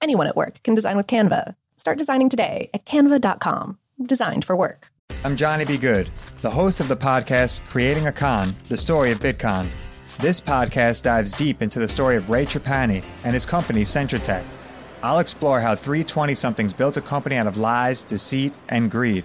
Anyone at work can design with Canva. Start designing today at canva.com. Designed for work. I'm Johnny B. Good, the host of the podcast Creating a Con, the story of Bitcon. This podcast dives deep into the story of Ray Trapani and his company Centra Tech. I'll explore how 320 somethings built a company out of lies, deceit, and greed.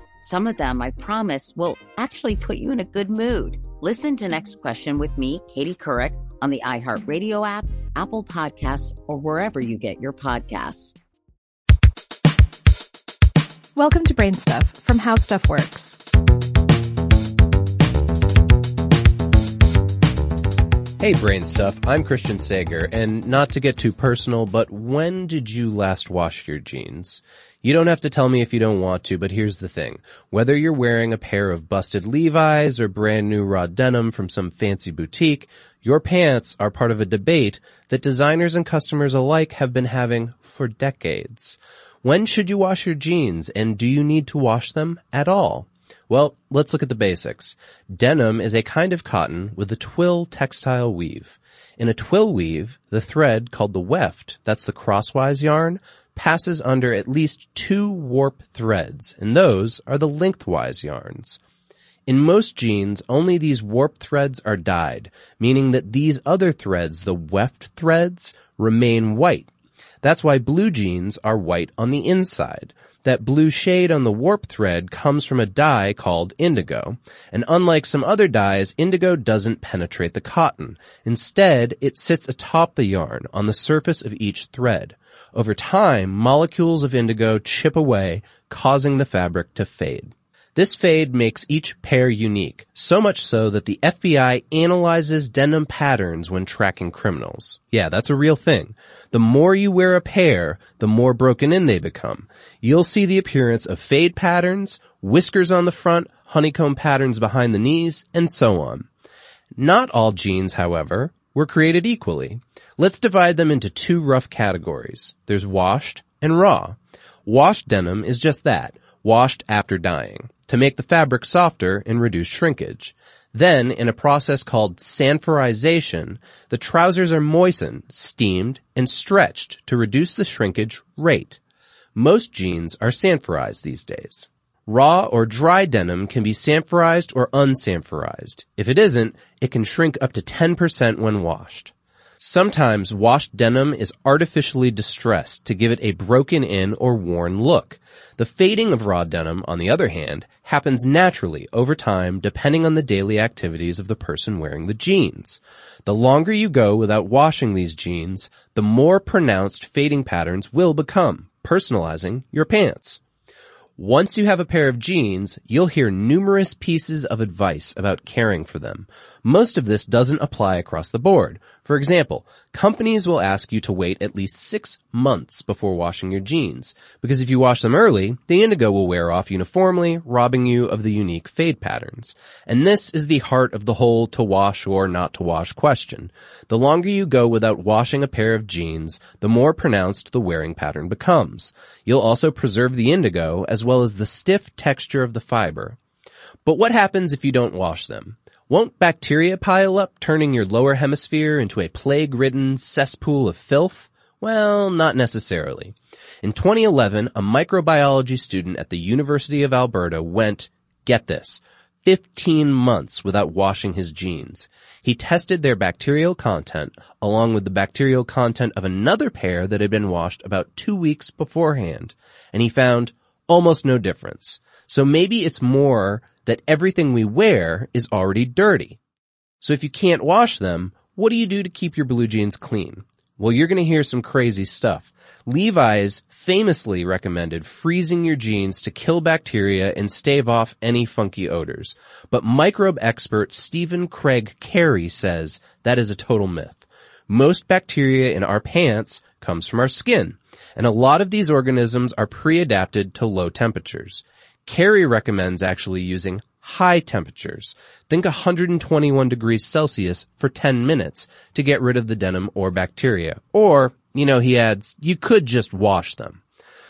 Some of them, I promise, will actually put you in a good mood. Listen to Next Question with me, Katie Couric, on the iHeartRadio app, Apple Podcasts, or wherever you get your podcasts. Welcome to Brain Stuff from How Stuff Works. Hey, Brain Stuff. I'm Christian Sager, and not to get too personal, but when did you last wash your jeans? You don't have to tell me if you don't want to, but here's the thing. Whether you're wearing a pair of busted Levi's or brand new raw denim from some fancy boutique, your pants are part of a debate that designers and customers alike have been having for decades. When should you wash your jeans, and do you need to wash them at all? Well, let's look at the basics. Denim is a kind of cotton with a twill textile weave. In a twill weave, the thread called the weft, that's the crosswise yarn, passes under at least two warp threads, and those are the lengthwise yarns. In most jeans, only these warp threads are dyed, meaning that these other threads, the weft threads, remain white. That's why blue jeans are white on the inside. That blue shade on the warp thread comes from a dye called indigo. And unlike some other dyes, indigo doesn't penetrate the cotton. Instead, it sits atop the yarn on the surface of each thread. Over time, molecules of indigo chip away, causing the fabric to fade. This fade makes each pair unique, so much so that the FBI analyzes denim patterns when tracking criminals. Yeah, that's a real thing. The more you wear a pair, the more broken in they become. You'll see the appearance of fade patterns, whiskers on the front, honeycomb patterns behind the knees, and so on. Not all jeans, however, were created equally. Let's divide them into two rough categories. There's washed and raw. Washed denim is just that, washed after dyeing to make the fabric softer and reduce shrinkage. Then, in a process called sanforization, the trousers are moistened, steamed, and stretched to reduce the shrinkage rate. Most jeans are sanforized these days. Raw or dry denim can be sanforized or unsanforized. If it isn't, it can shrink up to 10% when washed. Sometimes washed denim is artificially distressed to give it a broken in or worn look. The fading of raw denim, on the other hand, happens naturally over time depending on the daily activities of the person wearing the jeans. The longer you go without washing these jeans, the more pronounced fading patterns will become, personalizing your pants. Once you have a pair of jeans, you'll hear numerous pieces of advice about caring for them. Most of this doesn't apply across the board. For example, companies will ask you to wait at least six months before washing your jeans, because if you wash them early, the indigo will wear off uniformly, robbing you of the unique fade patterns. And this is the heart of the whole to wash or not to wash question. The longer you go without washing a pair of jeans, the more pronounced the wearing pattern becomes. You'll also preserve the indigo as well as the stiff texture of the fiber. But what happens if you don't wash them? Won't bacteria pile up, turning your lower hemisphere into a plague-ridden cesspool of filth? Well, not necessarily. In 2011, a microbiology student at the University of Alberta went, get this, 15 months without washing his jeans. He tested their bacterial content along with the bacterial content of another pair that had been washed about two weeks beforehand, and he found almost no difference. So maybe it's more that everything we wear is already dirty. So if you can't wash them, what do you do to keep your blue jeans clean? Well, you're going to hear some crazy stuff. Levi's famously recommended freezing your jeans to kill bacteria and stave off any funky odors. But microbe expert Stephen Craig Cary says that is a total myth. Most bacteria in our pants comes from our skin, and a lot of these organisms are pre-adapted to low temperatures. Cary recommends actually using high temperatures. Think 121 degrees Celsius for 10 minutes to get rid of the denim or bacteria. Or, you know, he adds, you could just wash them.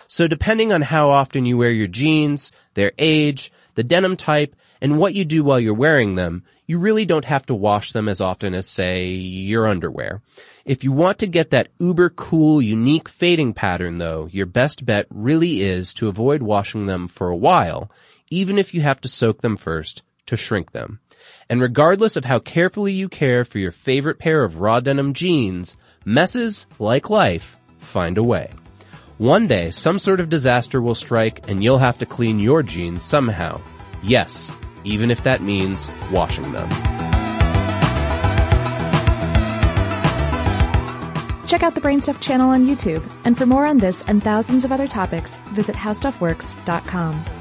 So depending on how often you wear your jeans, their age, the denim type, and what you do while you're wearing them, you really don't have to wash them as often as, say, your underwear. If you want to get that uber cool, unique fading pattern though, your best bet really is to avoid washing them for a while, even if you have to soak them first to shrink them. And regardless of how carefully you care for your favorite pair of raw denim jeans, messes, like life, find a way. One day, some sort of disaster will strike and you'll have to clean your jeans somehow. Yes, even if that means washing them. Check out the Brainstuff channel on YouTube, and for more on this and thousands of other topics, visit howstuffworks.com.